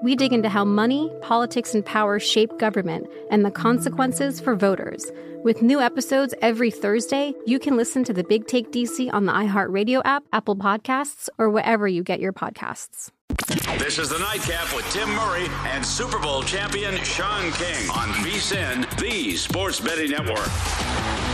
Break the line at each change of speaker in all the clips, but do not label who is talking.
We dig into how money, politics, and power shape government and the consequences for voters. With new episodes every Thursday, you can listen to the Big Take DC on the iHeartRadio app, Apple Podcasts, or wherever you get your podcasts.
This is the Nightcap with Tim Murray and Super Bowl champion Sean King on VSIN, the Sports Betting Network.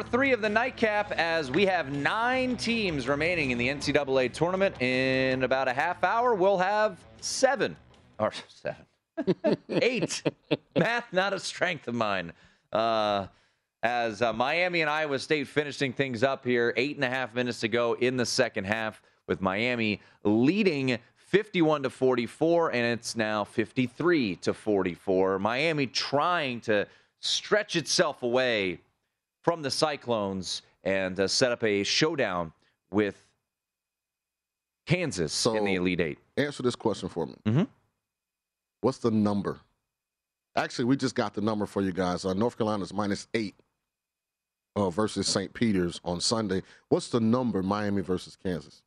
Hour three of the nightcap as we have nine teams remaining in the NCAA tournament. In about a half hour, we'll have seven or seven, eight. Math, not a strength of mine. Uh, as uh, Miami and Iowa State finishing things up here, eight and a half minutes to go in the second half, with Miami leading 51 to 44, and it's now 53 to 44. Miami trying to stretch itself away from the Cyclones and uh, set up a showdown with Kansas
So-
in the Elite Eight.
Answer this question for me.
Mhm.
What's the number? Actually, we just got the number for you guys. Uh, North Carolina's minus eight uh, versus St. Peter's on Sunday. What's the number, Miami versus Kansas?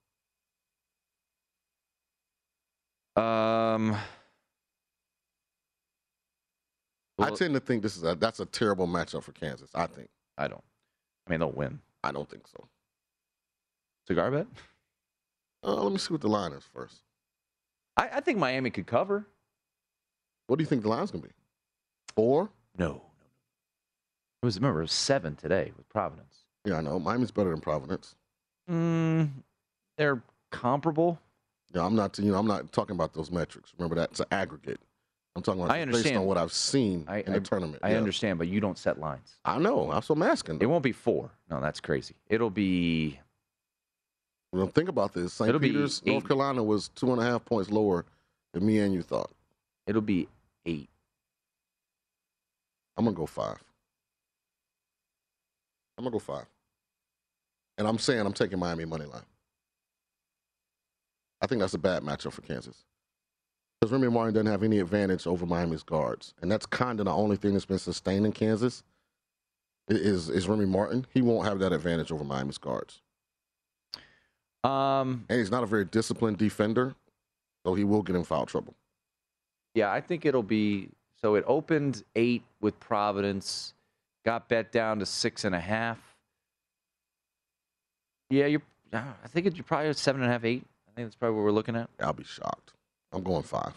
Um,
I tend to think this is a, that's a terrible matchup for Kansas. I think.
I don't. I mean, they'll win.
I don't think so.
Cigar bet?
Uh, let me see what the line is first.
I, I think Miami could cover.
What do you think the line's gonna be? Four?
No, no, no. It was remember it was seven today with Providence.
Yeah, I know. Miami's better than Providence.
Mm, they're comparable.
Yeah, I'm not. You know, I'm not talking about those metrics. Remember that's an aggregate. I'm talking about
I
based
understand.
on what I've seen
I-
in
I-
the tournament.
I
Yeah.
understand, but you don't set lines.
I know. That's what I'm asking.
It won't be four. No, that's crazy. It'll be
Well, think about this. St.
It'll be
Peter's, North. Carolina was two and a half points lower than me and you thought.
it'll be eight.
I'm gonna go five. I'm gonna go five. And I'm saying I'm taking Miami money line. I think that's a bad matchup for Kansas. Because Remy Martin doesn't have any advantage over Miami's guards. And that's kind of the only thing that's been sustaining Kansas is, is Remy Martin. He won't have that advantage over Miami's guards.
Um,
And he's not a very disciplined defender, so he will get in foul trouble.
yeah, I think it'll be. So it opened eight with Providence, got bet down to six and a half. Yeah, you're. I think it, you're probably at seven and a half, eight. I think that's probably what we're looking at.
I'll be shocked. I'm going five.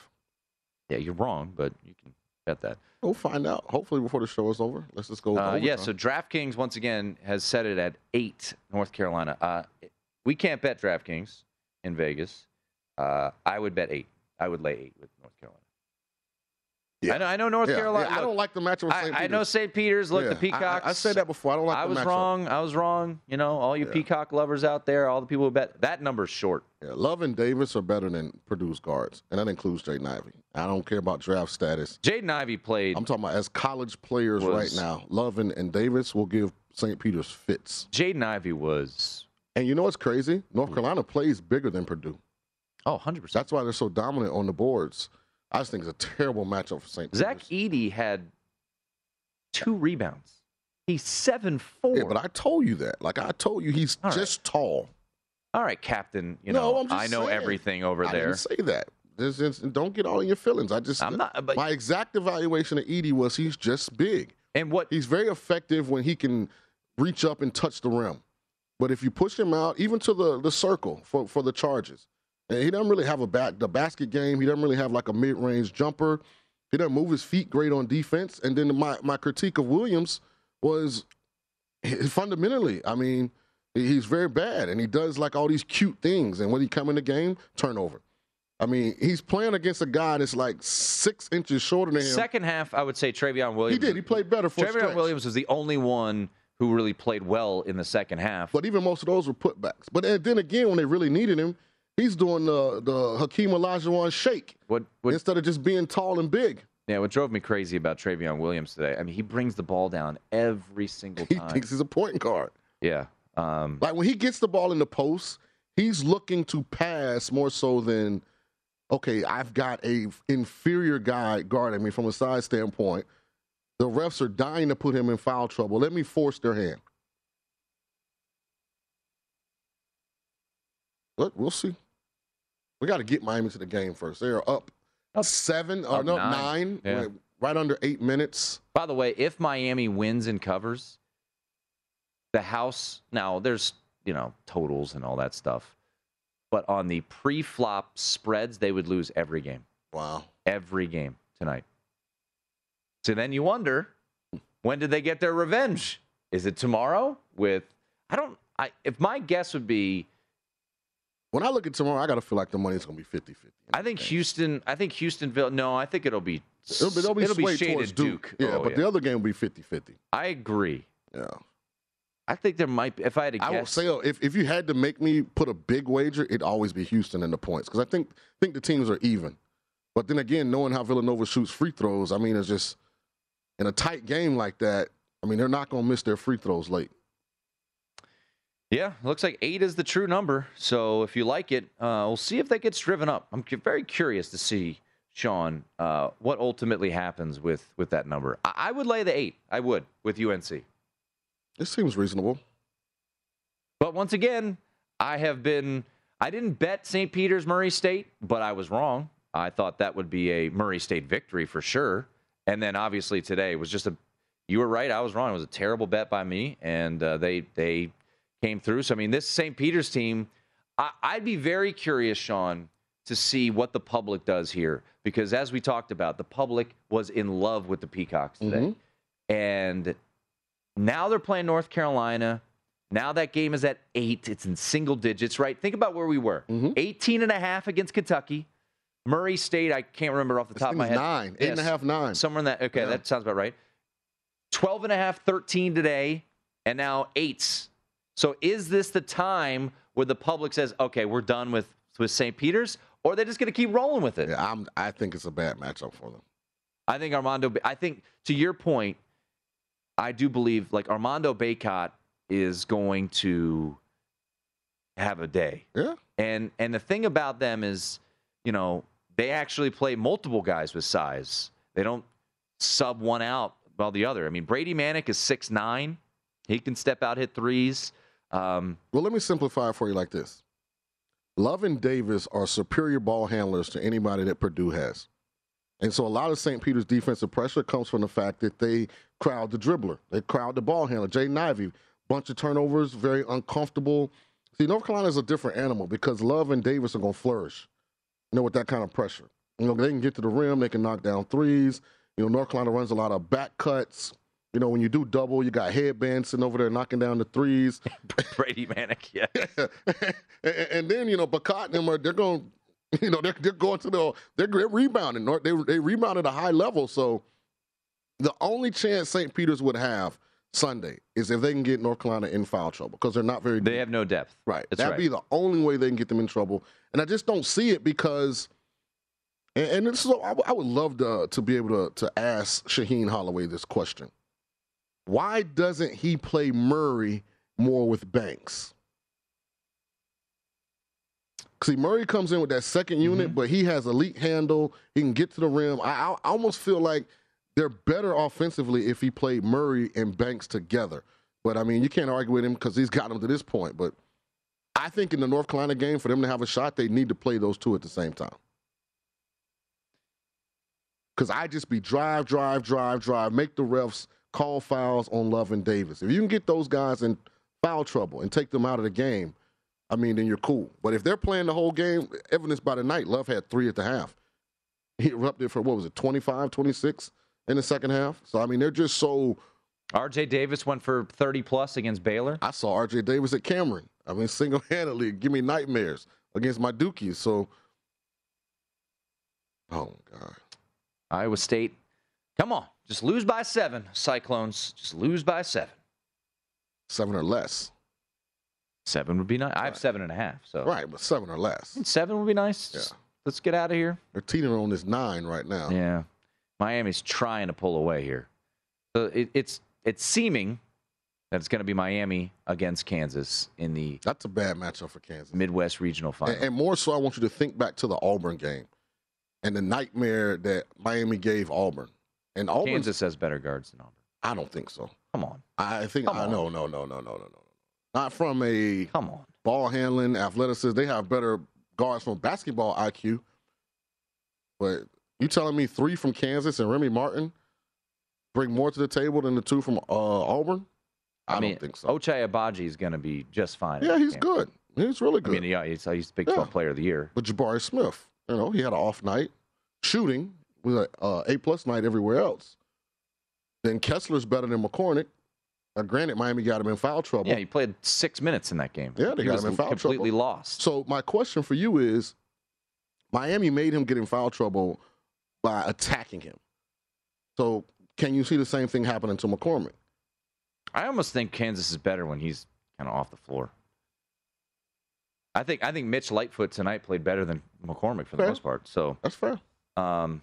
Yeah, you're wrong, but you can bet that.
We'll find out. Hopefully before the show is over. Let's just go.
Uh, yeah, so DraftKings once again has set it at eight, North Carolina. Uh, we can't bet DraftKings in Vegas. Uh, I would bet eight. I would lay eight with North Carolina.
Yeah.
I know. I know North
Yeah,
Carolina.
yeah, I don't like the matchup. With
I. I know St. Peter's. Look, the Peacocks.
I, I said that before. I don't like.
I was
matchup.
wrong. I was wrong. You know, all you. Peacock lovers out there, all the people who bet that number's short.
Yeah, Love and Davis are better than Purdue's guards, and that includes Jaden Ivey. I don't care about draft status.
Jaden Ivey played.
I'm talking about as college players right now. Love and, and Davis will give St. Peter's fits.
Jaden Ivey was.
And you know what's crazy? North Carolina plays bigger than Purdue.
Oh, 100 percent.
That's why they're so dominant on the boards. I just think it's a terrible matchup for St.
Zach
Peter's.
Edey had two rebounds. He's seven four.
Yeah, but I told you that. Like I told you, he's
All right.
just tall.
All right, Captain. You
No,
know,
I'm just
I know
saying.
everything over
I
there.
didn't say that. Don't get all in your feelings. I just
I'm not. But
my exact evaluation of Edey was he's just big.
and what?
He's very effective when he can reach up and touch the rim. But if you push him out, even to the, the circle for, for the charges, and he doesn't really have a back the basket game. He doesn't really have like a mid range jumper. He doesn't move his feet great on defense. And then my my critique of Williams was fundamentally, I mean, he's very bad, and he does like all these cute things. And when he come in the game, turnover. I mean, he's playing against a guy that's like six inches shorter than him.
Second half, I would say Trevion Williams.
He did. He played better for
Trevion Williams was the only one who really played well in the second half.
But even most of those were putbacks. But then again, when they really needed him, he's doing the the Hakeem Olajuwon shake
what, what,
instead of just being tall and big.
Yeah, what drove me crazy about Trevion Williams today, I mean, he brings the ball down every single time.
He thinks he's a point guard.
Yeah. Um,
like when he gets the ball in the post, he's looking to pass more so than – okay, I've got a inferior guy guarding me from a size standpoint. The refs are dying to put him in foul trouble. Let me force their hand. Look, we'll see. We got to get Miami to the game first. They are up, up seven or up no nine, nine yeah. right under eight minutes.
By the way, if Miami wins and covers, the house now there's you know totals and all that stuff but on the pre-flop spreads, they would lose every game.
Wow.
Every game tonight. So then you wonder, when did they get their revenge? Is it tomorrow? With I don't. I if my guess would be.
When I look at tomorrow, I got to feel like the money's going to be 50 50.
I think Houston, I think Houstonville, no, I think it'll be,
it'll be, it'll be, it'll be shaded Duke. Duke. Yeah, oh, but yeah. the other game will be 50 50.
I agree.
Yeah.
I think there might be. If I had to guess,
I will say oh, if, if you had to make me put a big wager, it'd always be Houston in the points because I think think the teams are even. But then again, knowing how Villanova shoots free throws, I mean, it's just in a tight game like that. I mean, they're not going to miss their free throws late.
Yeah, looks like eight is the true number. So if you like it, uh, we'll see if that gets driven up. I'm very curious to see, Sean, uh, what ultimately happens with with that number. I, I would lay the eight. I would with UNC.
This seems reasonable.
But once again, I have been. I didn't bet St. Peter's Murray State, but I was wrong. I thought that would be a Murray State victory for sure. And then obviously today was just a. You were right. I was wrong. It was a terrible bet by me, and uh, they they came through. So I mean, this St. Peter's team, I, I'd be very curious, Sean, to see what the public does here because as we talked about, the public was in love with the Peacocks today, mm-hmm. and now they're playing North Carolina. Now that game is at eight. It's in single digits, right? Think about where we were. Mm-hmm. 18 and a half against Kentucky. Murray State, I can't remember off the top of my head.
Nine, eight yes, and a half, nine.
Somewhere in that. Okay, yeah. that sounds about right. 12 and a half, 13 today, and now eights. So is this the time where the public says, okay, we're done with, with St. Peter's, or are they just going to keep rolling with it?
Yeah, I'm, I think it's a bad matchup for them.
I think Armando, I think to your point, I do believe like Armando Bacot is going to have a day.
Yeah.
And and the thing about them is, you know, they actually play multiple guys with size. They don't sub one out while the other. I mean, Brady Manek is six nine. He can step out, hit threes. Um,
well, let me simplify it for you like this. Love and Davis are superior ball handlers to anybody that Purdue has. And so a lot of St. Peter's defensive pressure comes from the fact that they crowd the dribbler, they crowd the ball handler. Jaden Ivey, bunch of turnovers, very uncomfortable. See, North Carolina is a different animal because Love and Davis are going to flourish, you know, with that kind of pressure. You know, they can get to the rim, they can knock down threes. You know, North Carolina runs a lot of back cuts. You know, when you do double, you got headbands sitting over there knocking down the threes.
Brady Manek, yeah.
and, and, then, you know, Bacot and them are, they're going You know, they're, they're going to the they're, they're rebounding. They they rebound at a high level. So the only chance St. Peter's would have Sunday is if they can get North Carolina in foul trouble because they're not very.
Deep. They have no depth.
Right. That's That'd right. be the only way they can get them in trouble, and I just don't see it because. And, and this is, I, I would love to uh, to be able to to ask Shaheen Holloway this question. Why doesn't he play Murray more with Banks? See, Murray comes in with that second unit, mm-hmm. but he has elite handle. He can get to the rim. I, I almost feel like they're better offensively if he played Murray and Banks together. But I mean, you can't argue with him because he's got them to this point. But I think in the North Carolina game, for them to have a shot, they need to play those two at the same time. Because I just be drive, drive, drive, drive, make the refs call fouls on Love and Davis. If you can get those guys in foul trouble and take them out of the game, I mean, then you're cool. But if they're playing the whole game, evidence by the night, Love had three at the half. He erupted for, what was it, 25, 26 in the second half? So, I mean, they're just so.
RJ Davis went for 30 plus against Baylor.
I saw RJ Davis at Cameron. I mean, single handedly give me nightmares against my Dukies. So, oh, God.
Iowa State, come on. Just lose by seven. Cyclones, just lose by seven.
Seven or less.
Seven would be nice. I have seven and a half. So
Right, but seven or less.
seven would be nice.
Yeah.
Let's get out of here.
They're teetering on this nine right now.
Yeah. Miami's trying to pull away here. So it, it's it's seeming that it's going to be Miami against Kansas in the
That's a bad matchup for Kansas.
Midwest Regional Final.
And, and more so, I want you to think back to the Auburn game and the nightmare that Miami gave Auburn. And Auburn,
Kansas has better guards than Auburn.
I don't think so.
Come on.
I think
Come
I no no no no no no no. Not from a
Come on.
ball handling, athleticism. They have better guards from basketball IQ. But you telling me three from Kansas and Remy Martin bring more to the table than the two from uh, Auburn? I,
mean,
don't think so.
Ochai Agbaji is going to be just fine.
yeah, he's good. He's really
I
good.
mean, yeah, he's, he's the Big
Yeah.
12 Player of the Year.
But Jabari Smith, you know, he had an off night shooting with a uh, A plus night everywhere else. Then Kessler's better than McCormack. Now, granted, Miami got him in foul trouble.
Yeah, he played six minutes in that game.
Yeah, they
he
got him in foul
completely
trouble.
lost.
So my question for you is, Miami made him get in foul trouble by attacking him. So can you see the same thing happening to McCormack?
I almost think Kansas is better when he's kind of off the floor. I think I think Mitch Lightfoot tonight played better than McCormack for the
Fair.
most part. So,
That's fair.
um,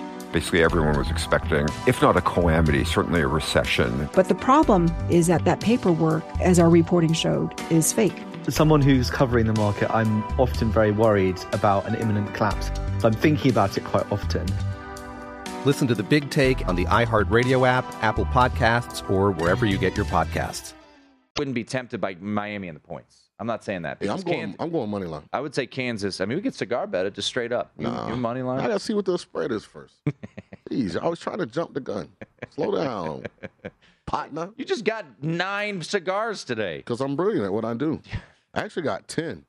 Basically, everyone was expecting, if not a calamity, certainly a recession.
But the problem is that that paperwork, as our reporting showed, is fake.
As someone who's covering the market, I'm often very worried about an imminent collapse. So I'm thinking about it quite often.
Listen to The Big Take on the iHeartRadio app, Apple Podcasts, or wherever you get your podcasts.
wouldn't be tempted by Miami and the points. I'm not saying that.
Yeah, I'm going.
Kansas-
I'm going money line.
I would say Kansas. I mean, we could cigar bet it just straight up. You,
Nah.
you money line.
I gotta see what the spread is first. Jeez, I was trying to jump the gun. Slow down, partner.
You just got nine cigars today.
Because I'm brilliant at what I do. I actually got ten.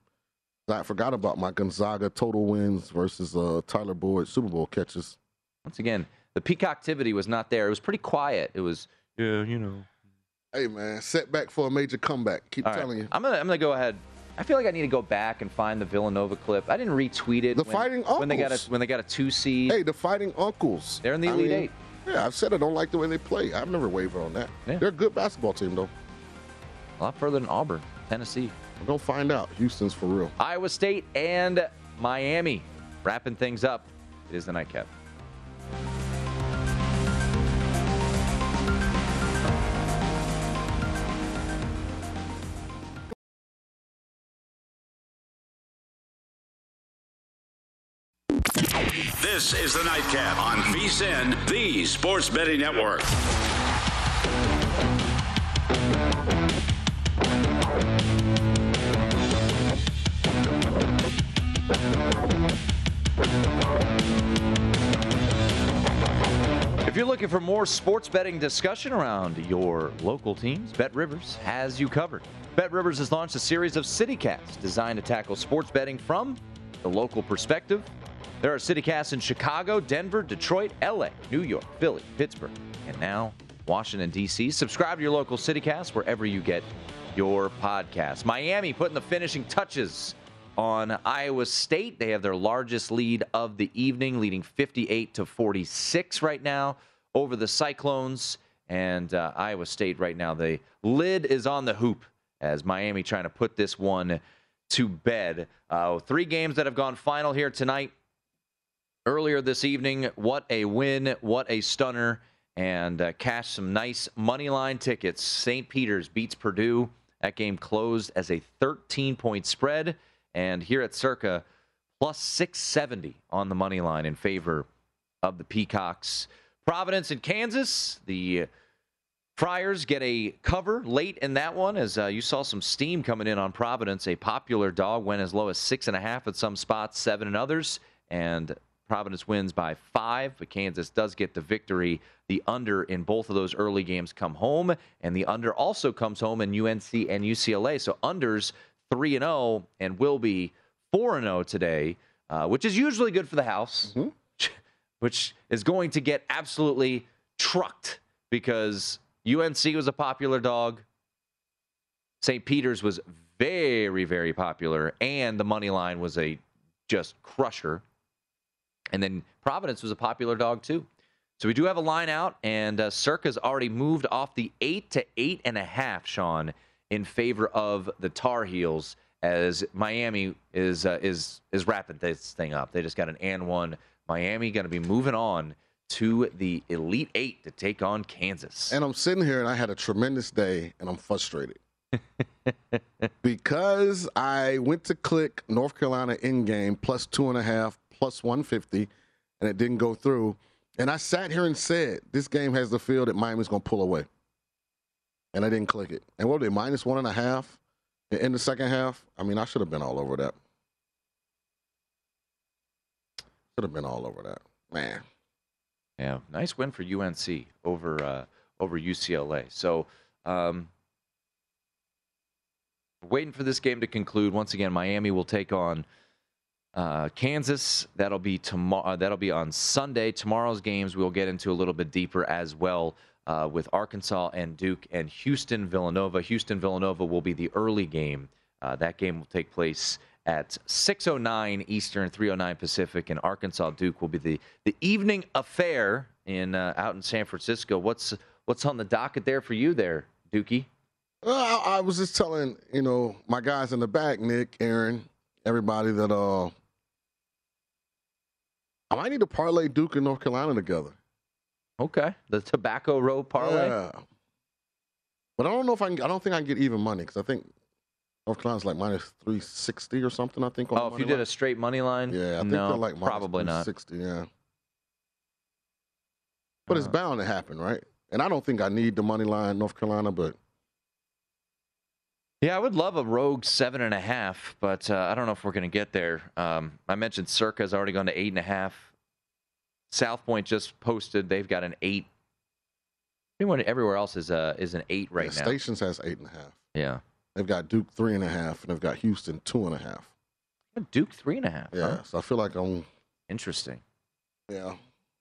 I forgot about my Gonzaga total wins versus uh, Tyler Boyd Super Bowl catches.
Once again, the peak activity was not there. It was pretty quiet. It was, yeah, you know.
Hey man, setback for a major comeback. Keep
All right.
telling you.
I'm gonna I'm gonna go ahead. I feel like I need to go back and find the Villanova clip. I didn't retweet it.
The
when,
Fighting
when they got a
Uncles.
when they got a two seed.
Hey, the Fighting Uncles.
They're in the
I
Elite
mean,
Eight.
Yeah, I've said I don't like the way they play. I've never wavered on that.
Yeah.
They're a good basketball team though.
A lot further than Auburn, Tennessee,
We're gonna find out. Houston's for real.
Iowa State, and Miami. Wrapping things up. It is the nightcap.
This is the Nightcap on VSIN, the Sports Betting Network.
If you're looking for more sports betting discussion around your local teams, Bet Rivers has you covered. Bet Rivers has launched a series of CityCasts designed to tackle sports betting from the local perspective. There are CityCasts in Chicago, Denver, Detroit, LA, New York, Philly, Pittsburgh, and now Washington, D.C. Subscribe to your local CityCast wherever you get your podcast. Miami putting the finishing touches on Iowa State. They have their largest lead of the evening, leading 58 to 46 right now over the Cyclones. And uh, Iowa State right now, the lid is on the hoop as Miami trying to put this one to bed. Uh, three games that have gone final here tonight. Earlier this evening, what a win, what a stunner, and uh, cash some nice money line tickets. St. Peter's beats Purdue. That game closed as a 13 point spread. And here at Circa, plus 670 on the money line in favor of the Peacocks. Providence and Kansas, the Friars get a cover late in that one as uh, you saw some steam coming in on Providence. A popular dog went as low as six and a half at some spots, seven in others, and Providence wins by five, but Kansas does get the victory. The under in both of those early games come home, and the under also comes home in UNC and UCLA. So unders 3 and 0 and will be 4 and 0 today, uh, which is usually good for the house, mm-hmm. which is going to get absolutely trucked because UNC was a popular dog. St. Peter's was very, very popular, and the money line was a just crusher. And then Providence was a popular dog too. So we do have a line out, and uh, Circa's already moved off the eight to eight and a half, Sean, in favor of the Tar Heels as Miami is uh, is is wrapping this thing up. They just got an and one. Miami going to be moving on to the Elite Eight to take on Kansas.
And I'm sitting here and I had a tremendous day and I'm frustrated. because I went to click North Carolina in game plus two and a half, plus 150, and it didn't go through. And I sat here and said, this game has the feel that Miami's going to pull away. And I didn't click it. And what were they, minus one and a half in the second half? I mean, I should have been all over that. Should have been all over that. Man.
Yeah, nice win for UNC over uh, over UCLA. So, um, waiting for this game to conclude. Once again, Miami will take on uh, Kansas. That'll be tomorrow. Uh, that'll be on Sunday. Tomorrow's games we'll get into a little bit deeper as well uh, with Arkansas and Duke and Houston Villanova. Houston Villanova will be the early game. Uh, that game will take place at 6:09 Eastern, 3:09 Pacific, and Arkansas Duke will be the the evening affair in uh, out in San Francisco. What's what's on the docket there for you there, Dookie?
Well, I, I was just telling you know my guys in the back, Nick, Aaron, everybody that uh, I might need to parlay Duke and North Carolina together.
Okay, the Tobacco Road parlay.
Yeah. But I don't know if I can. I don't think I can get even money because I think North Carolina's like minus three sixty or something. I think.
oh, if you did a straight money line,
yeah, I think
no,
they're like
probably not
sixty. Yeah. But uh, it's bound to happen, right? And I don't think I need the money line, North Carolina, but.
Yeah, I would love a rogue seven and a half, but uh, I don't know if we're going to get there. Um, I mentioned Circa's already gone to eight and a half. South Point just posted they've got an eight. Anyone everywhere else is uh is an eight right
yeah,
now.
Stations has eight and a half.
Yeah.
They've got Duke three and a half, and they've got Houston two and a half.
Duke three and a half.
Yeah,
huh?
so I feel like I'm
interesting.
Yeah,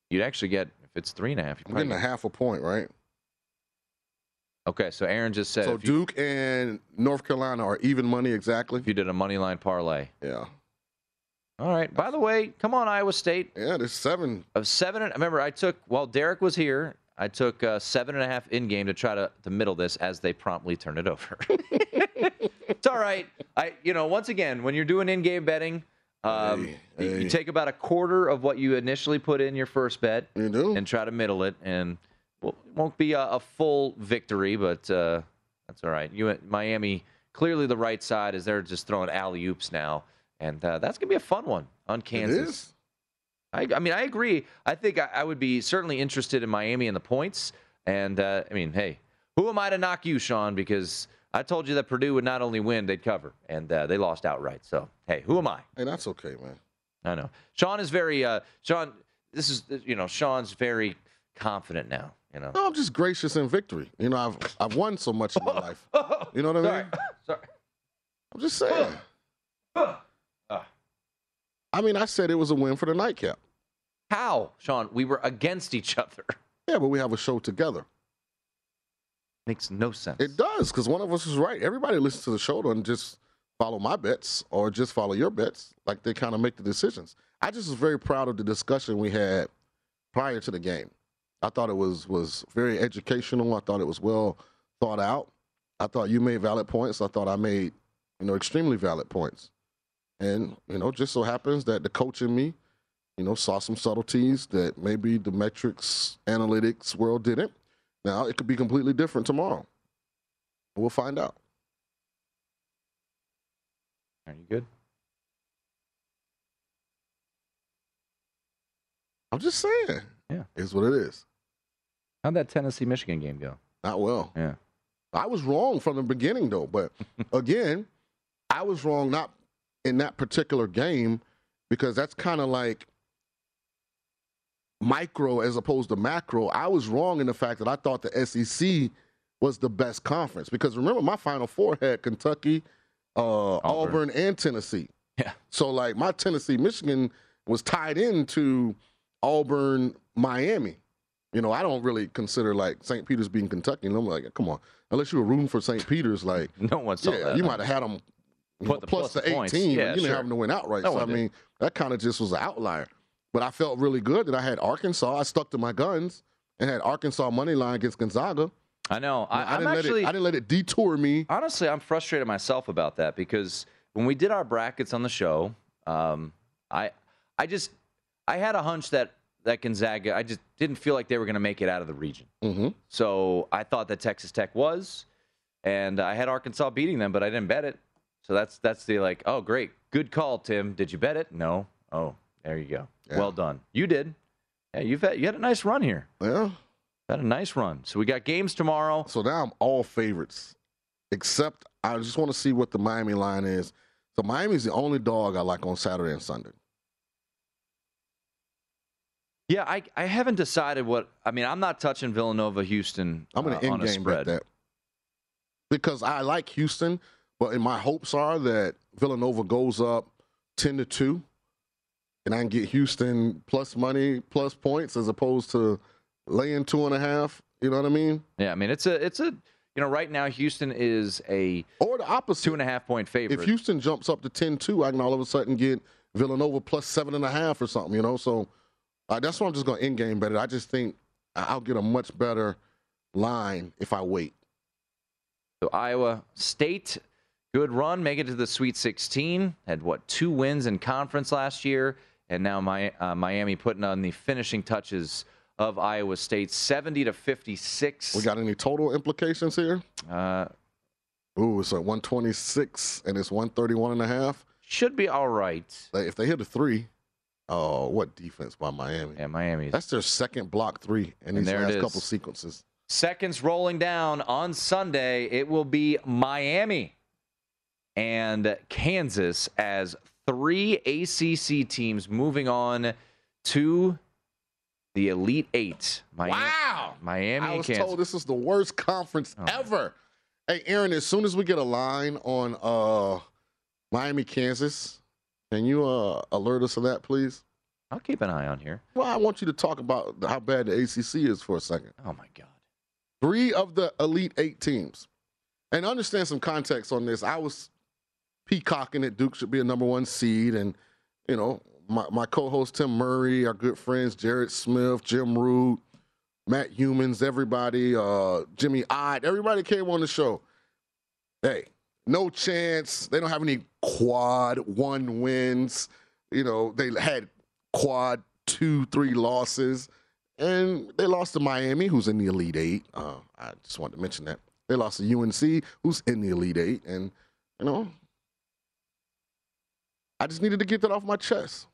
you'd actually get if it's three and a half.
I'm getting a half a point, right?
Okay, so Aaron just said
so.
you,
Duke and North Carolina are even money exactly.
If you did a money line parlay,
yeah.
All right. By the way, come on, Iowa State.
Yeah, there's seven
of seven. And, remember, I took while Derek was here. I took uh, seven and a half in game to try to, to middle this as they promptly turn it over. it's all right. I, you know, once again, when you're doing in game betting, um,
hey, hey.
you take about a quarter of what you initially put in your first bet
you do.
and try to middle it. And well, it won't be a, a full victory, but uh, that's all right. You, Miami, clearly the right side is they're just throwing alley oops now. And uh, that's going to be a fun one on Kansas. I, I, mean, I agree. I think I, I, would be certainly interested in Miami and the points. And uh, I mean, hey, who am I to knock you, Sean? Because I told you that Purdue would not only win, they'd cover, and uh, they lost outright. So, hey, who am I?
Hey, that's okay, man.
I know. Sean is very. Uh, Sean, this is you know, Sean's very confident now. You know.
No, I'm just gracious in victory. You know, I've I've won so much in my life. You know what I mean?
Sorry.
I'm just saying. Ah. I mean, I said it was a win for the nightcap.
How, Sean? We were against each other.
Yeah, but we have a show together.
Makes no sense.
It does because one of us is right. Everybody listens to the show and just follow my bets or just follow your bets. Like they kind of make the decisions. I just was very proud of the discussion we had prior to the game. I thought it was was very educational. I thought it was well thought out. I thought you made valid points. I thought I made you know extremely valid points. And you know, just so happens that the coach in me, you know, saw some subtleties that maybe the metrics analytics world didn't. Now it could be completely different tomorrow. We'll find out.
Are you good?
I'm just saying.
Yeah.
Is what it is.
How'd that Tennessee Michigan game go?
Not well.
Yeah.
I was wrong from the beginning though, but again, I was wrong not in that particular game because that's kind of like micro as opposed to macro. I was wrong in the fact that I thought the SEC was the best conference because remember my final four had Kentucky, uh, Auburn. Auburn and Tennessee.
Yeah.
So like my Tennessee Michigan was tied into Auburn Miami. You know, I don't really consider like St. Peter's being Kentucky. And I'm like, come on, unless you were rooting for St. Peter's, like
no one saw
yeah,
that.
you might have had them you know,
the
plus
plus
the
the
18.
points.
but
Yeah,
you didn't
sure.
have them to win outright.
No
so I
did.
mean, that kind of just was an outlier. But I felt really good that I had Arkansas. I stuck to my guns and had Arkansas money line against Gonzaga.
I know. I,
I
I'm
didn't
actually.
let it. I didn't let it detour me.
honestly, I'm frustrated myself about that because when we did our brackets on the show, um, I, I just, I had a hunch that that Gonzaga, I just didn't feel like they were going to make it out of the region.
Mm-hmm.
So I thought that Texas Tech was, and I had Arkansas beating them, but I didn't bet it. So that's that's the like, oh great, good call, Tim. Did you bet it? No. Oh, there you go.
Yeah.
Well done. You did. Yeah, you've had you had a nice run here.
Yeah.
Had a nice run. So we got games tomorrow.
So now I'm all favorites, except I just want to see what the Miami line is. So Miami's the only dog I like on Saturday and Sunday.
Yeah, I, I haven't decided what I mean. I'm not touching Villanova, Houston.
I'm going
uh,
to
on
end game bet that because I like Houston, but in my hopes are that Villanova goes up ten to two, and I can get Houston plus money plus points as opposed to laying two and a half. You know what I mean?
Yeah, I mean it's a it's a you know right now Houston is a
Or the opposite.
two and a half point favorite.
If Houston jumps up to 10-2, I can all of a sudden get Villanova plus seven and a half or something. You know, so uh, that's why I'm just going to end game bet it. I just think I'll get a much better line if I wait.
So Iowa State, good run, make it to the Sweet 16. Had what two wins in conference last year, and now my, uh, Miami putting on the finishing touches of Iowa State, 70 to 56.
We got any total implications here?
uh,
Ooh, it's at 126 and it's 131 and a half.
should be all right.
If they hit a three, oh, what defense by Miami?
Yeah, Miami.
That's their second block three in
And
these last couple sequences.
Seconds rolling down on Sunday. It will be Miami and Kansas as three ACC teams moving on to the Elite Eight. Miami,
Wow.
Miami
I was
Kansas.
told this is the worst conference ever. Hey, Aaron, as soon as we get a line on uh, Miami, Kansas, can you uh, alert us of that, please?
I'll keep an eye on here.
Well, I want you to talk about how bad the ACC is for a second.
Oh my God.
Three of the Elite Eight teams. And understand some context on this. I was peacocking that Duke should be a number one seed. And, you know, my, my co host Tim Murray, our good friends Jared Smith, Jim Root, Matt Youmans, everybody, uh, Jimmy Odd, everybody came on the show. Hey, no chance. They don't have any quad one wins. You know, they had quad two, three losses. And they lost to Miami, who's in the Elite Eight. Uh, I just wanted to mention that. They lost to UNC, who's in the Elite Eight. And, you know, I just needed to get that off my chest.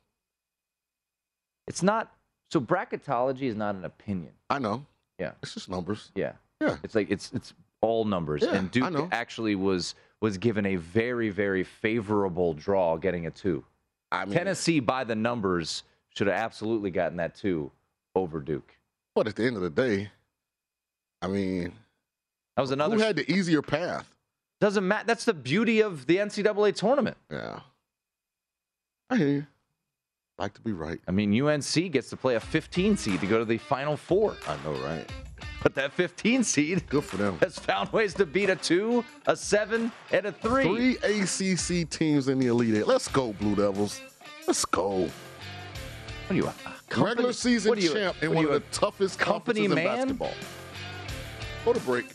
It's not so bracketology is not an opinion.
I know.
Yeah.
It's just numbers.
Yeah.
Yeah.
It's like it's it's all numbers.
Yeah,
and Duke actually was was given a very, very favorable draw getting a two.
I mean,
Tennessee by the numbers should have absolutely gotten that two over Duke.
But at the end of the day, I mean,
that was another.
Who had the easier path?
Doesn't matter. That's the beauty of the NCAA tournament.
Yeah. I hear you. Like to be right.
I mean, UNC gets to play a 15 seed to go to the Final Four.
I know, right?
But that 15 seed,
good for them,
has found ways to beat a two, a seven, and a three.
Three ACC teams in the Elite Eight. Let's go, Blue Devils. Let's go.
What are you, a
regular season
you,
champ in one
are
of the toughest
company
conferences in basketball? Go to break.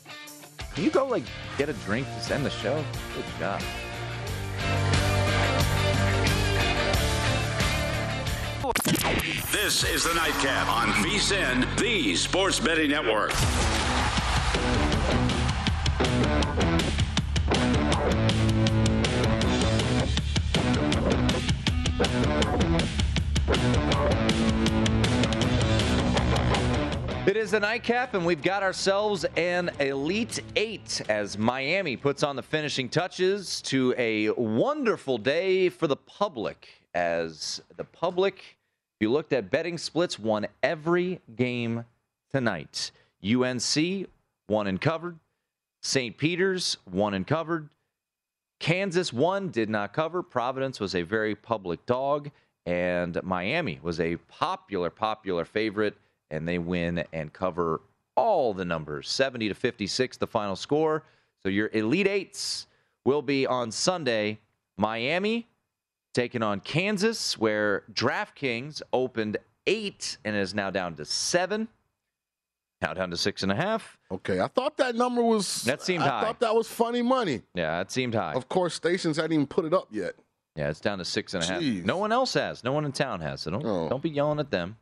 Can you go like get a drink to send the show? Good job.
This is the Nightcap on VSIN, the Sports Betting Network.
It is the nightcap, and we've got ourselves an Elite Eight as Miami puts on the finishing touches to a wonderful day for the public. As the public, you looked at betting splits, won every game tonight. UNC won and covered. St. Peter's won and covered. Kansas won, did not cover. Providence was a very public dog, and Miami was a popular, popular favorite and they win and cover all the numbers 70 to 56 the final score so your elite eights will be on sunday miami taking on kansas where draftkings opened eight and is now down to seven now down to six and a half
Okay, I thought that number was.
That seemed
I
high.
I thought that was funny money.
yeah it seemed high
Of course, stations hadn't even put it up yet.
yeah it's down to six and a half
Jeez.
no one else has no one in town has so don't,
Oh.
don't be yelling at them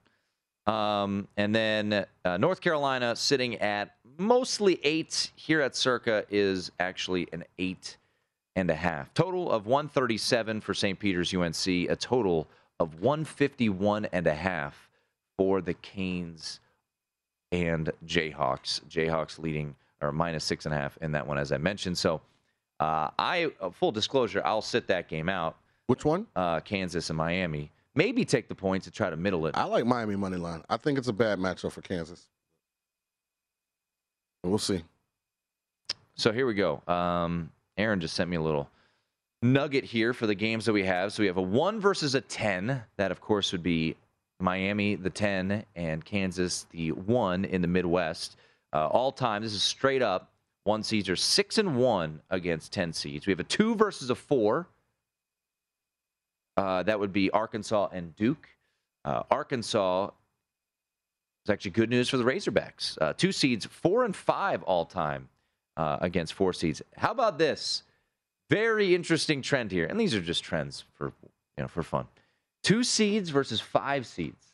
Um, and then uh, North Carolina sitting at mostly eight. Here at Circa is actually an eight and a half. Total of 137 for St. Peter's UNC, a total of 151 and a half for the Canes and Jayhawks. Jayhawks leading or minus six and a half in that one, as I mentioned. So, uh, I uh, full disclosure, I'll sit that game out.
Which one?
Uh, Kansas and Miami. Maybe take the points and try to middle it.
I like Miami money line. I think it's a bad matchup for Kansas. We'll see.
So here we go. Um, Aaron just sent me a little nugget here for the games that we have. So we have a one versus a 10. That, of course, would be Miami, the 10, and Kansas, the one in the Midwest. Uh, all time, this is straight up. One seeds are six and one against 10 seeds. We have a two versus a four. Uh, that would be Arkansas and Duke. Uh, Arkansas is actually good news for the Razorbacks. Uh, two seeds, four and five all time uh, against four seeds. How about this? Very interesting trend here, and these are just trends for you know for fun. Two seeds versus five seeds.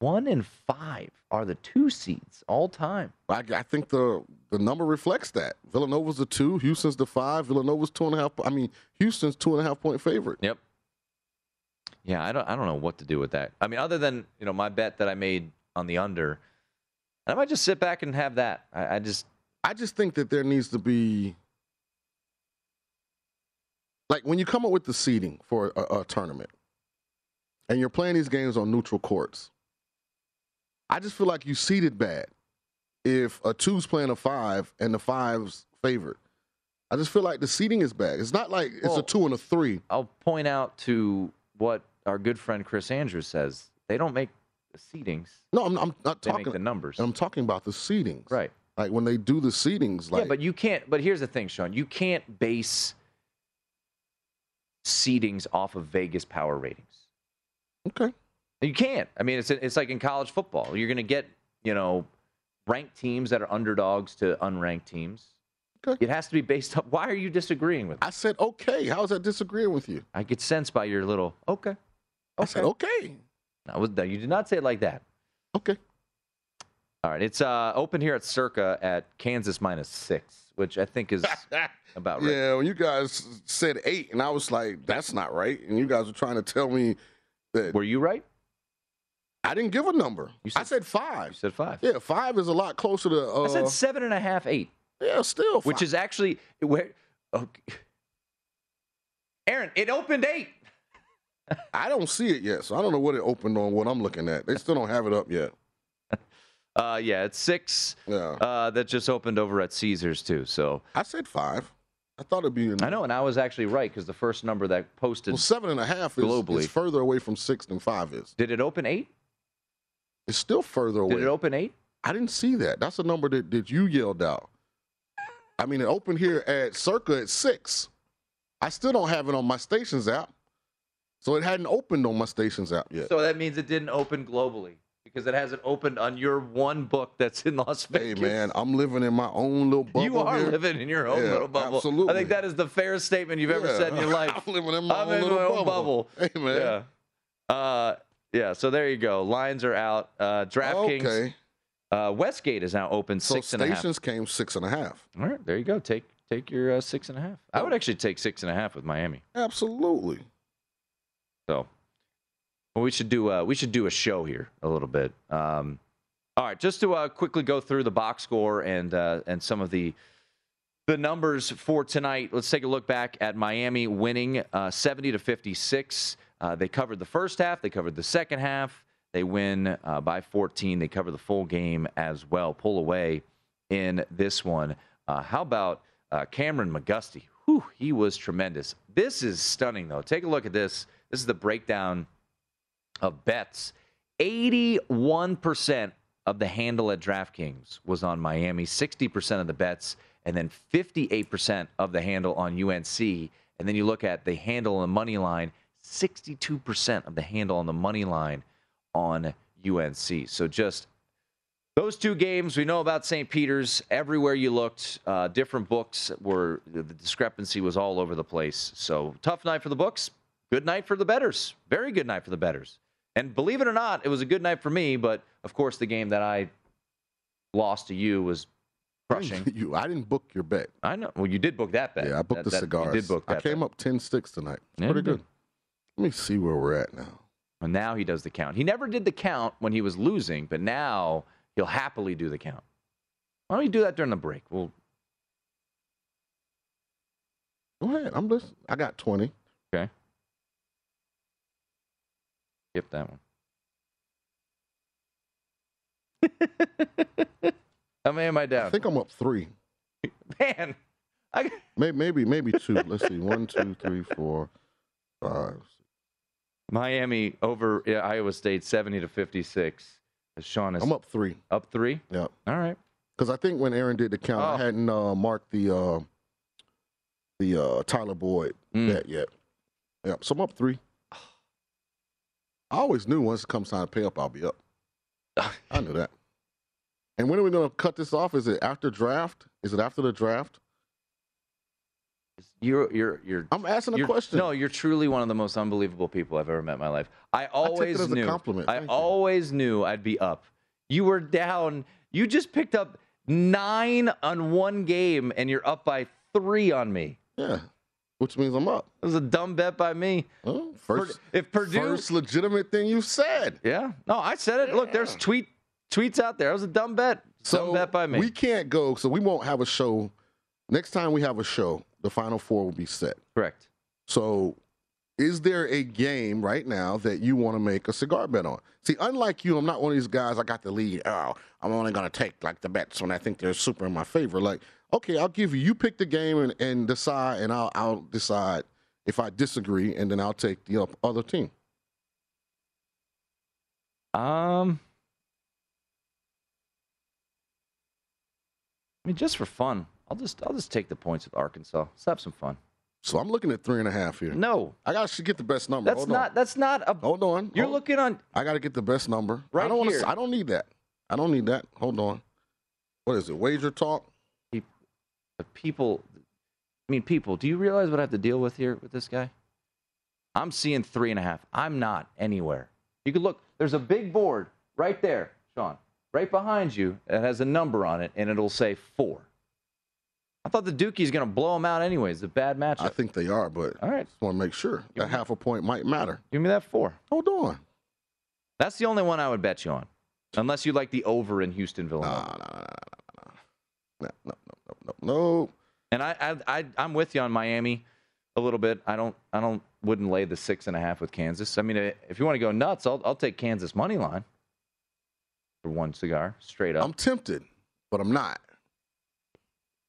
One and five are the two seeds all time.
I, I think the the number reflects that. Villanova's the two, Houston's the five. Villanova's two and a half. I mean, Houston's two and a half point favorite.
Yep. Yeah, I don't I don't know what to do with that. I mean, other than you know my bet that I made on the under, I might just sit back and have that. I, I just
I just think that there needs to be like when you come up with the seating for a, a tournament, and you're playing these games on neutral courts. I just feel like you seeded bad. If a two's playing a five and the five's favored, I just feel like the seating is bad. It's not like it's
Well,
a two and a three.
I'll point out to what our good friend Chris Andrews says. They don't make the seedings.
No, I'm, I'm not
They
talking
the numbers.
I'm talking about the seedings.
Right.
Like when they do the seedings, like
yeah, but you can't. But here's the thing, Sean. You can't base seedings off of Vegas power ratings.
Okay.
You can't. I mean, it's it's like in college football. You're going to get you know ranked teams that are underdogs to unranked teams.
Okay.
It has to be based on. Why are you disagreeing with? Me?
I said okay. How is that disagreeing with you?
I get sense by your little okay.
I said okay.
No, you did not say it like that.
Okay.
All right, it's uh, open here at Circa at Kansas minus six, which I think is about right.
Yeah, when you guys said eight, and I was like, that's not right. And you guys were trying to tell me that.
Were you right?
I didn't give a number. I said five.
You said five.
Yeah, five is a lot closer to. Uh,
I said seven and a half, eight.
Yeah, still.
Which is actually where. Okay. Aaron, it opened eight.
I don't see it yet, so I don't know what it opened on. What I'm looking at, they still don't have it up yet.
Uh, yeah, it's six.
Yeah.
Uh, that just opened over at Caesars too. So
I said five. I thought it'd be. In,
I know, and I was actually right because the first number that posted
Well, seven and a half is,
globally.
is further away from six than five is.
Did it open eight?
It's still further away.
Did it open eight?
I didn't see that. That's a number that, that you yelled out. I mean, it opened here at circa at six. I still don't have it on my stations app. So it hadn't opened on my stations app yet.
So that means it didn't open globally because it hasn't opened on your one book that's in Las Vegas.
hey man, I'm living in my own little bubble.
you are
here.
living in your own
Yeah,
little bubble.
Absolutely.
I think that is the fairest statement you've ever said in your life.
I'm living in my
I'm
own
in
little
my own
bubble.
bubble.
Hey man.
Yeah. Uh, yeah. So there you go. Lines are out. Uh, DraftKings.
Okay.
Uh, Westgate is now open
So
six and a half.
stations came six and a half.
All right, there you go. Take take your uh, six and a half. I would actually take six and a half with Miami.
Absolutely.
So well, we should do uh, we should do a show here a little bit. Um, all right, just to uh, quickly go through the box score and uh, and some of the the numbers for tonight. Let's take a look back at Miami winning uh, 70 to 56. Uh, they covered the first half. They covered the second half. They win uh, by 14. They cover the full game as well. Pull away in this one. How about Kameron McGusty? Whew, he was tremendous. This is stunning, though. Take a look at this. This is the breakdown of bets. 81% of the handle at DraftKings was on Miami, 60% of the bets, and then 58% of the handle on UNC. And then you look at the handle on the money line, 62% of the handle on the money line on UNC. So just those two games, we know about St. Peter's. Everywhere you looked, uh, different books were the discrepancy was all over the place. So tough night for the books. Good night for the bettors. Very good night for the bettors. And believe it or not, it was a good night for me. But of course, the game that I lost to you was crushing.
You, I didn't book your bet.
I know. Well, you did book that bet.
Yeah, I booked
That-
the
that-
cigars.
You did book that.
I came
bet.
up 10 sticks tonight. It's
Yeah,
pretty
did.
good. Let me see where we're at now.
And now he does the count. He never did the count when he was losing, but now he'll happily do the count. Why don't you do that during the break? Well,
Go ahead. I'm listening. I got 20.
okay. Skip that one. How many am I down?
I think I'm up three.
Man, I,
Maybe, maybe, maybe two. Let's see. One, two, three, four, five.
Miami over yeah, Iowa State, seventy to fifty-six. As Sean is
I'm up three.
up three.
Yeah.
All right.
Because I think when Aaron did the count,
Oh.
I hadn't uh, marked the uh, the uh, Tyler Boyd
Mm.
bet yet. Yeah. So I'm up three. I always knew once it comes time to pay up, I'll be up. I knew that. And when are we going to cut this off? Is it after draft? Is it after the draft?
You're you're you're.
I'm asking a
you're-
question.
No, you're truly one of the most unbelievable people I've ever met in my life. I always
as a
knew.
compliment.
I
you.
always knew I'd be up. You were down. You just picked up nine on one game, and you're up by three on me.
Yeah. Which means I'm up.
It was a dumb bet by me.
Oh, first,
if Purdue,
first legitimate thing you said.
yeah, no, I said it. Look, there's tweet tweets out there. It was a dumb bet.
So
dumb bet by me.
we can't go. So we won't have a show. Next time we have a show, the final four will be set.
Correct.
So, is there a game right now that you want to make a cigar bet on? See, unlike you, I'm not one of these guys. I got the lead. Oh, I'm only going to take like the bets when I think they're super in my favor. Like, okay, I'll give you. You pick the game and, and decide, and I'll I'll decide if I disagree, and then I'll take the other team.
Um, I mean, just for fun, I'll just I'll just take the points with Arkansas. Let's have some fun.
So I'm looking at three and a half here.
No,
I got to get the best number.
that's
Hold
not
On.
that's not a.
Hold on.
You're
Hold-
looking on.
I got to get the best number.
Right
I don't wanna
here.
I don't need that. I don't need that. Hold on. What is it? Wager talk.
People, I mean, people. Do you realize what I have to deal with here with this guy? I'm seeing three and a half. I'm not anywhere. You could look. There's a big board right there, Sean, right behind you. It has a number on it, and it'll say four. I thought the Dookie's going to blow him out anyways. A bad matchup.
I think they are, but
All right.
just want to make sure that half a point might matter.
Give me that four.
Hold on.
That's the only one I would bet you on, unless you like the over in Houston, Villanova.
No, no, no, no, no, no, no, no, no.
And I, I, I, I'm with you on Miami a little bit. I don't, I don't, wouldn't lay the six and a half with Kansas. I mean, eh, if you want to go nuts, I'll, I'll take Kansas money line. for one cigar, straight up.
I'm tempted, but I'm not.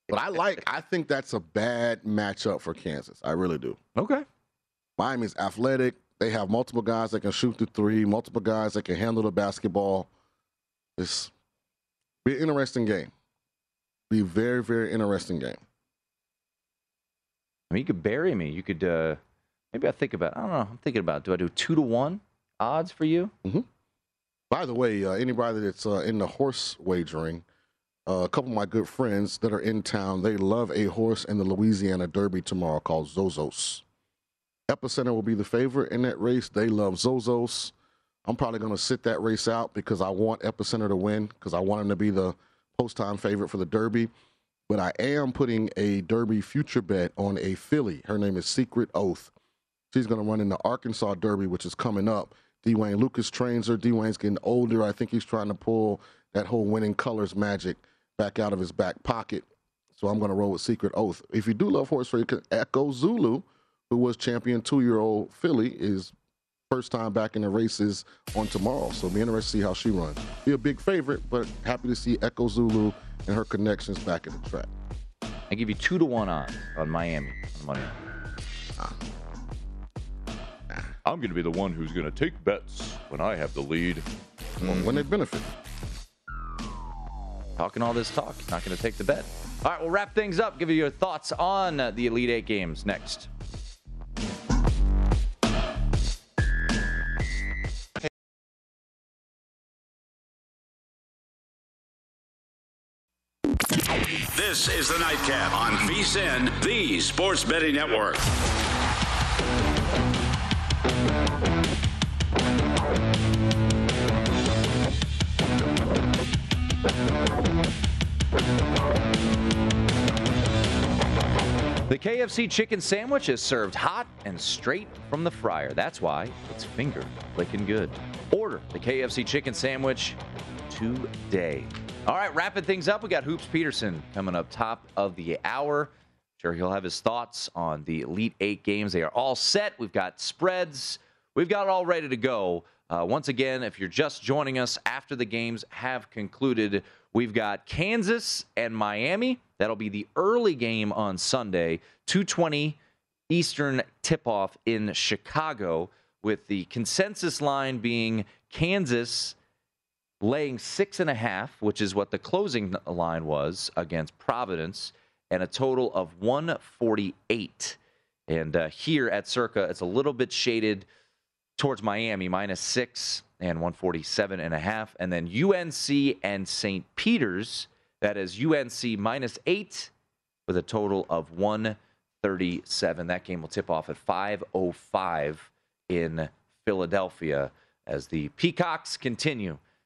But I like. I think that's a bad matchup for Kansas. I really do.
Okay.
Miami's athletic. They have multiple guys that can shoot the three, multiple guys that can handle the basketball. This be an interesting game. Be a very, very interesting game.
I mean, you could bury me. You could uh maybe I think about. I don't know. I'm thinking about. Do I do two to one odds for you?
Mm-hmm. By the way, uh, anybody that's uh, in the horse wagering, uh, a couple of my good friends that are in town, they love a horse in the Louisiana Derby tomorrow called Zozos. Epicenter will be the favorite in that race. They love Zozos. I'm probably going to sit that race out because I want Epicenter to win because I want him to be the post time favorite for the Derby. But I am putting a Derby future bet on a filly. Her name is Secret Oath. She's going to run in the Arkansas Derby, which is coming up. D. Wayne Lukas trains her. Dwayne's getting older. I think he's trying to pull that whole Winning Colors magic back out of his back pocket. So I'm going to roll with Secret Oath. If you do love horse racing, Echo Zulu, who was champion two year old filly, is first time back in the races on tomorrow. So be interested to see how she runs. Be a big favorite, but happy to see Echo Zulu and her connections back in the track.
I give you two to one odds on Miami on money. Ah. I'm going to be the one who's going to take bets when I have the lead.
Well, when they benefit.
Talking all this talk, not going to take the bet. All right, we'll wrap things up. Give you your thoughts on the Elite Eight games next.
This is the Nightcap on VSIN, the Sports Betting Network.
The KFC chicken sandwich is served hot and straight from the fryer. That's why it's finger licking good. Order the KFC chicken sandwich today. All right, wrapping things up, we got Hoops Peterson coming up top of the hour. Sure, he'll have his thoughts on the Elite Eight games. They are all set. We've got spreads. We've got it all ready to go. Uh, once again, if you're just joining us after the games have concluded, we've got Kansas and Miami. That'll be the early game on Sunday, 220 Eastern tip-off in Chicago, with the consensus line being Kansas laying six and a half, which is what the closing line was against Providence, and a total of 148. And uh, here at Circa, it's a little bit shaded towards Miami, minus six and 147 and a half. And then UNC and St. Peter's, that is UNC minus eight with a total of 137. That game will tip off at 5.05 in Philadelphia as the Peacocks continue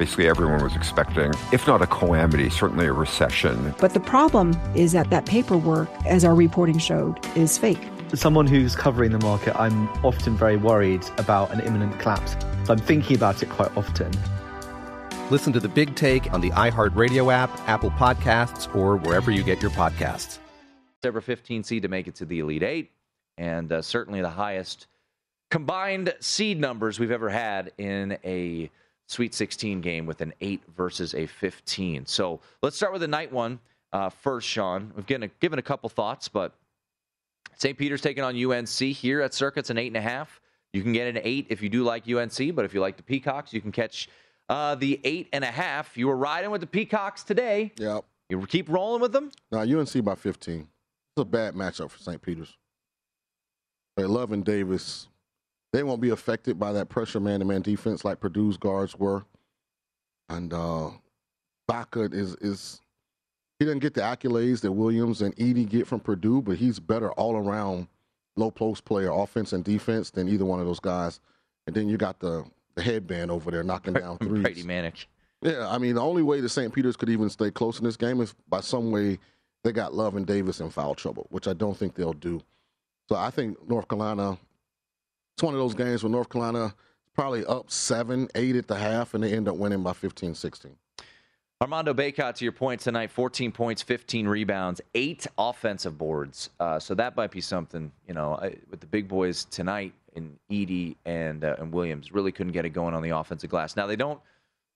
basically everyone was expecting, if not a calamity, certainly a recession.
But the problem is that that paperwork, as our reporting showed, is fake.
As someone who's covering the market, I'm often very worried about an imminent collapse. So I'm thinking about it quite often.
Listen to the big take on the iHeartRadio app, Apple Podcasts, or wherever you get your podcasts.
Ever 15 seed to make it to the Elite Eight, and uh, certainly the highest combined seed numbers we've ever had in a Sweet 16 game with an 8 versus a 15. So let's start with the night one uh, first, Sean. We've given a, given a couple thoughts, but St. Peter's taking on UNC here at Circuits an 8.5. You can get an 8 if you do like UNC, but if you like the Peacocks, you can catch uh, the 8.5. You were riding with the Peacocks today.
Yep.
You keep rolling with them?
Now, UNC by 15. It's a bad matchup for St. Peter's. They love and Davis they won't be affected by that pressure man to man defense like Purdue's guards were. And uh Bacot is is he doesn't get the accolades that Williams and Edey get from Purdue, but he's better all around low post player, offense and defense than either one of those guys. And then you got the the headband over there knocking down threes.
Brady Manek.
Yeah, I mean the only way the St. Peter's could even stay close in this game is by some way they got Love and Davis in foul trouble, which I don't think they'll do. So I think North Carolina it's one of those games where North Carolina probably up seven, eight at the half, and they end up winning by 15, 16.
Armando Bacot, to your point tonight, 14 points, 15 rebounds, eight offensive boards. Uh, so that might be something, you know, I, with the big boys tonight in Edey and, uh, and Williams. Really couldn't get it going on the offensive glass. Now, they don't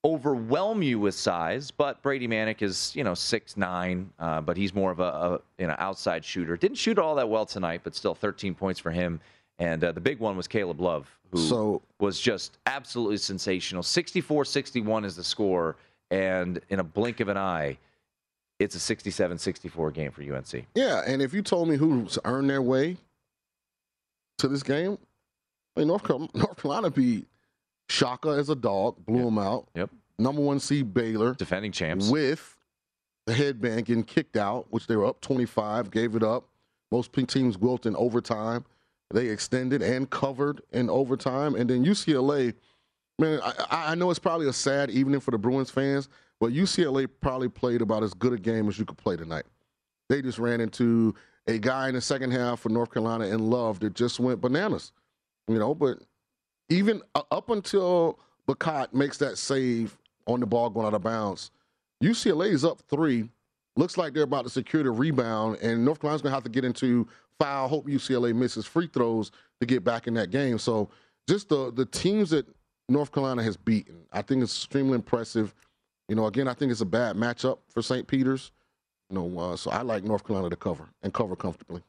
overwhelm you with size, but Brady Manek is, you know, six nine, uh, but he's more of a, a, you know outside shooter. Didn't shoot all that well tonight, but still 13 points for him and uh, the big one was Caleb Love, who
so,
was just absolutely sensational. 64 61 is the score. And in a blink of an eye, it's a 67 64 game for UNC.
Yeah. And if you told me who's earned their way to this game, I mean, North, Carolina, North Carolina beat Shaka as a dog, blew
yep.
him out.
Yep.
Number one seed Baylor.
Defending champs.
With the headband getting kicked out, which they were up 25, gave it up. Most teams wilt in overtime. They extended and covered in overtime. And then UCLA, man, I, I know it's probably a sad evening for the Bruins fans, but UCLA probably played about as good a game as you could play tonight. They just ran into a guy in the second half for North Carolina and Love that just went bananas, you know. But even uh, up until Bacot makes that save on the ball going out of bounds, UCLA is up three. Looks like they're about to secure the rebound, and North Carolina's going to have to get into foul. Hope UCLA misses free throws to get back in that game. So just the the teams that North Carolina has beaten, I think it's extremely impressive. You know, again, I think it's a bad matchup for St. Peter's. You know, uh, so I like North Carolina to cover and cover comfortably.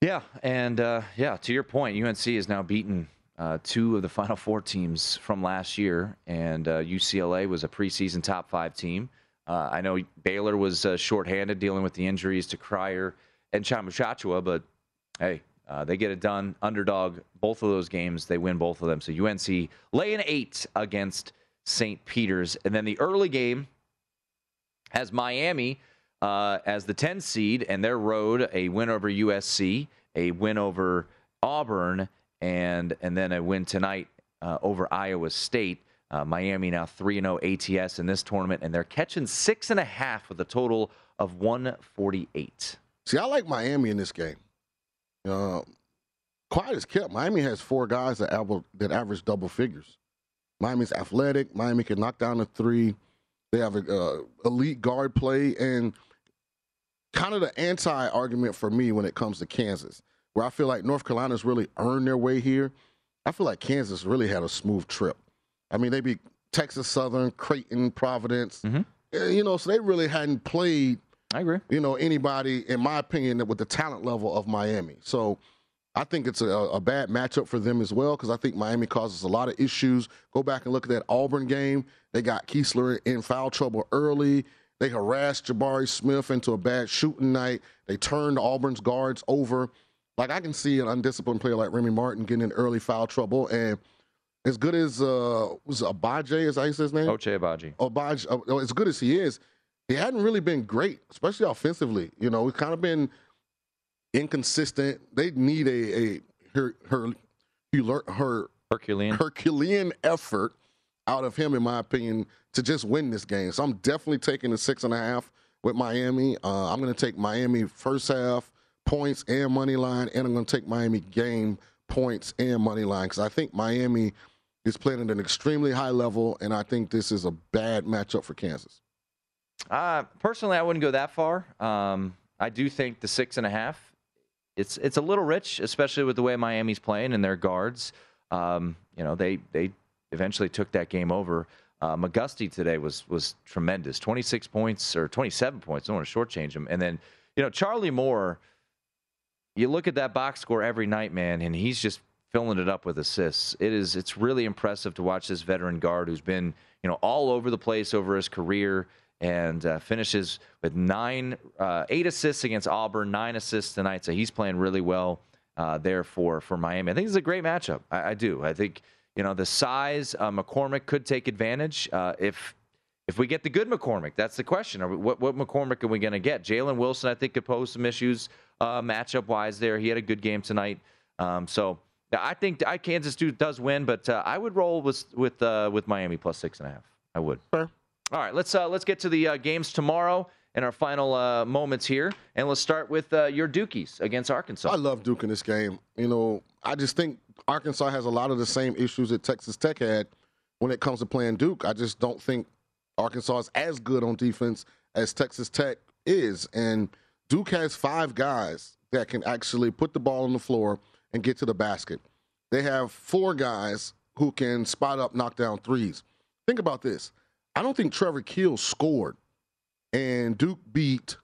Yeah, and uh, yeah, to your point, UNC has now beaten uh, two of the Final Four teams from last year, and UCLA uh, was a preseason top five team. Uh, I know Baylor was uh, shorthanded, dealing with the injuries to Cryer and Chamu but hey, uh, they get it done. Underdog, both of those games, they win both of them. So UNC laying eight against St. Peter's. And then the early game has Miami uh, as the 10 seed, and their road a win over USC, a win over Auburn, and and then a win tonight uh, over Iowa State. Uh, Miami now 3 0 ATS in this tournament, and they're catching six and a half with a total of 148.
See, I like Miami in this game. Uh, quiet as kept. Miami has four guys that, average, that average double figures. Miami's athletic. Miami can knock down a three. They have an uh, elite guard play and kind of the anti argument for me when it comes to Kansas, where I feel like North Carolina's really earned their way here. I feel like Kansas really had a smooth trip. I mean, they beat Texas Southern, Creighton, Providence.
Mm-hmm.
Eh, you know, so they really hadn't played
I agree.
You know, anybody, in my opinion, with the talent level of Miami. So I think it's a, a bad matchup for them as well because I think Miami causes a lot of issues. Go back and look at that Auburn game. They got Kessler in foul trouble early. They harassed Jabari Smith into a bad shooting night. They turned Auburn's guards over. Like I can see an undisciplined player like Remy Martin getting in early foul trouble, and as good as uh was Agbaji, is that his name?
Ochai Agbaji.
Agbaji, uh, as good as he is, he hadn't really been great, especially offensively. You know, he's kind of been inconsistent. They need a, a her her her
Herculean
Herculean effort out of him, in my opinion, to just win this game. So I'm definitely taking the six and a half with Miami. Uh, I'm going to take Miami first half points and money line, and I'm going to take Miami game points and money line because I think Miami is playing at an extremely high level, and I think this is a bad matchup for Kansas.
Uh, personally, I wouldn't go that far. Um, I do think the six and a half it's it's a little rich, especially with the way Miami's playing and their guards. Um, you know, they they eventually took that game over. Uh, McGusty today was was tremendous. 26 points or 27 points. I don't want to shortchange him. And then, you know, Charlie Moore, you look at that box score every night, man, and he's just filling it up with assists. It is it's really impressive to watch this veteran guard who's been, you know, all over the place over his career and uh, finishes with nine, uh, eight assists against Auburn, nine assists tonight. So he's playing really well uh, there for for Miami. I think it's a great matchup. I, I do. I think you know, the size, uh, McCormack could take advantage uh, if if we get the good McCormack. That's the question. We, what, what McCormack are we going to get? Jalen Wilson, I think, could pose some issues uh, matchup wise there. He had a good game tonight. Um, so I think I, Kansas does win, but I would roll with with with Miami plus six and a half. I would. All right, let's uh, let's get to the games tomorrow and our final uh, moments here. And let's start with uh, your Dukies against Arkansas.
I love Duke in this game. You know, I just think Arkansas has a lot of the same issues that Texas Tech had when it comes to playing Duke. I just don't think Arkansas is as good on defense as Texas Tech is. And Duke has five guys that can actually put the ball on the floor and get to the basket. They have four guys who can spot up, knock down threes. Think about this. I don't think Trevor Keels scored and Duke beat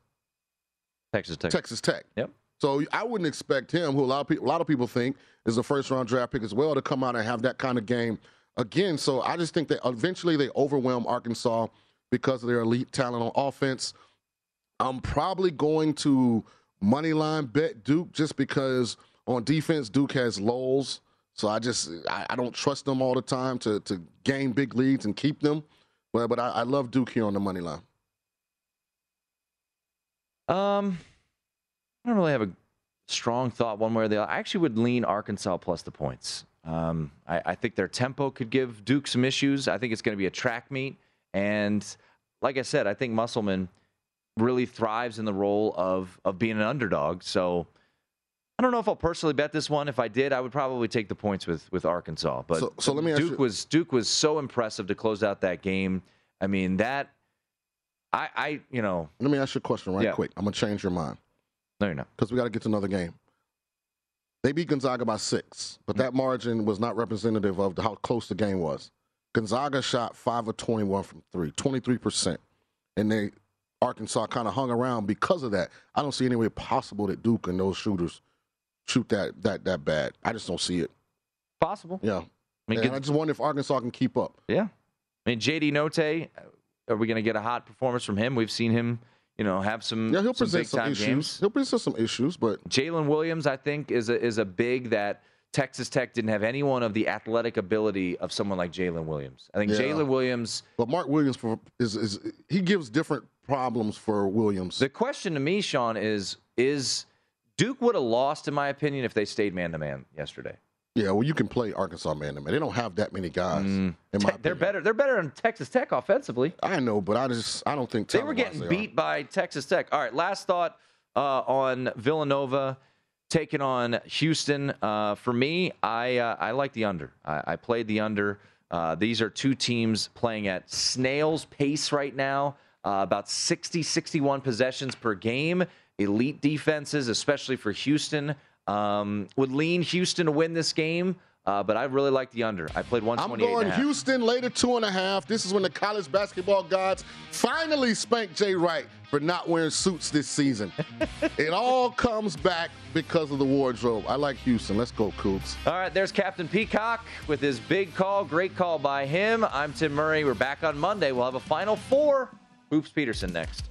Texas Tech.
Texas Tech.
Yep.
So I wouldn't expect him, who a lot of people a lot of people think is a first round draft pick as well, to come out and have that kind of game again. So I just think that eventually they overwhelm Arkansas because of their elite talent on offense. I'm probably going to money line bet Duke just because on defense Duke has lulls. So I just I, I don't trust them all the time to to gain big leads and keep them. But but I, I love Duke here on the money line.
Um, I don't really have a strong thought one way or the other. I actually would lean Arkansas plus the points. Um, I, I, think their tempo could give Duke some issues. I think it's going to be a track meet. And like I said, I think Musselman really thrives in the role of, of being an underdog. So I don't know if I'll personally bet this one. If I did, I would probably take the points with, with Arkansas. But
so, so let me
Duke was Duke was so impressive to close out that game. I mean that I, I, you know.
Let me ask you a question right yeah. quick. I'm gonna change your mind.
No, you're not.
Because we got to get to another game. They beat Gonzaga by six, but mm-hmm. that margin was not representative of how close the game was. Gonzaga shot five of 21 from three, 23 percent, and they Arkansas kind of hung around because of that. I don't see any way possible that Duke and those shooters shoot that that that bad. I just don't see it.
Possible.
Yeah. I mean, I just wonder if Arkansas can keep up.
Yeah. I mean, JD Notae, are we going to get a hot performance from him? We've seen him, you know, have some
yeah. He'll
some
present some issues. Games. He'll present some issues, but
Jaylin Williams, I think, is a is a big that Texas Tech didn't have anyone of the athletic ability of someone like Jaylin Williams. I think yeah. Jaylin Williams.
But Mark Williams for, is is he gives different problems for Williams.
The question to me, Sean, is is Duke would have lost, in my opinion, if they stayed man to man yesterday.
Yeah, well, you can play Arkansas man to man. They don't have that many guys. Mm.
Te- they're better. They're better than Texas Tech offensively.
I know, but I just I don't think
they were getting beat are. by Texas Tech. All right, last thought uh, on Villanova taking on Houston. Uh, for me, I uh, I like the under. I, I played the under. Uh, these are two teams playing at snail's pace right now. Uh, about 60, 61 possessions per game. Elite defenses, especially for Houston. Um, would lean Houston to win this game. Uh, but I really like the under. I played 128.
I'm going Houston later two and a half. This is when the college basketball gods finally spank Jay Wright for not wearing suits this season. it all comes back because of the wardrobe. I like Houston. Let's go, Cougs.
All right, there's Captain Peacock with his big call. Great call by him. I'm Tim Murray. We're back on Monday. We'll have a final four. Hoops Peterson next.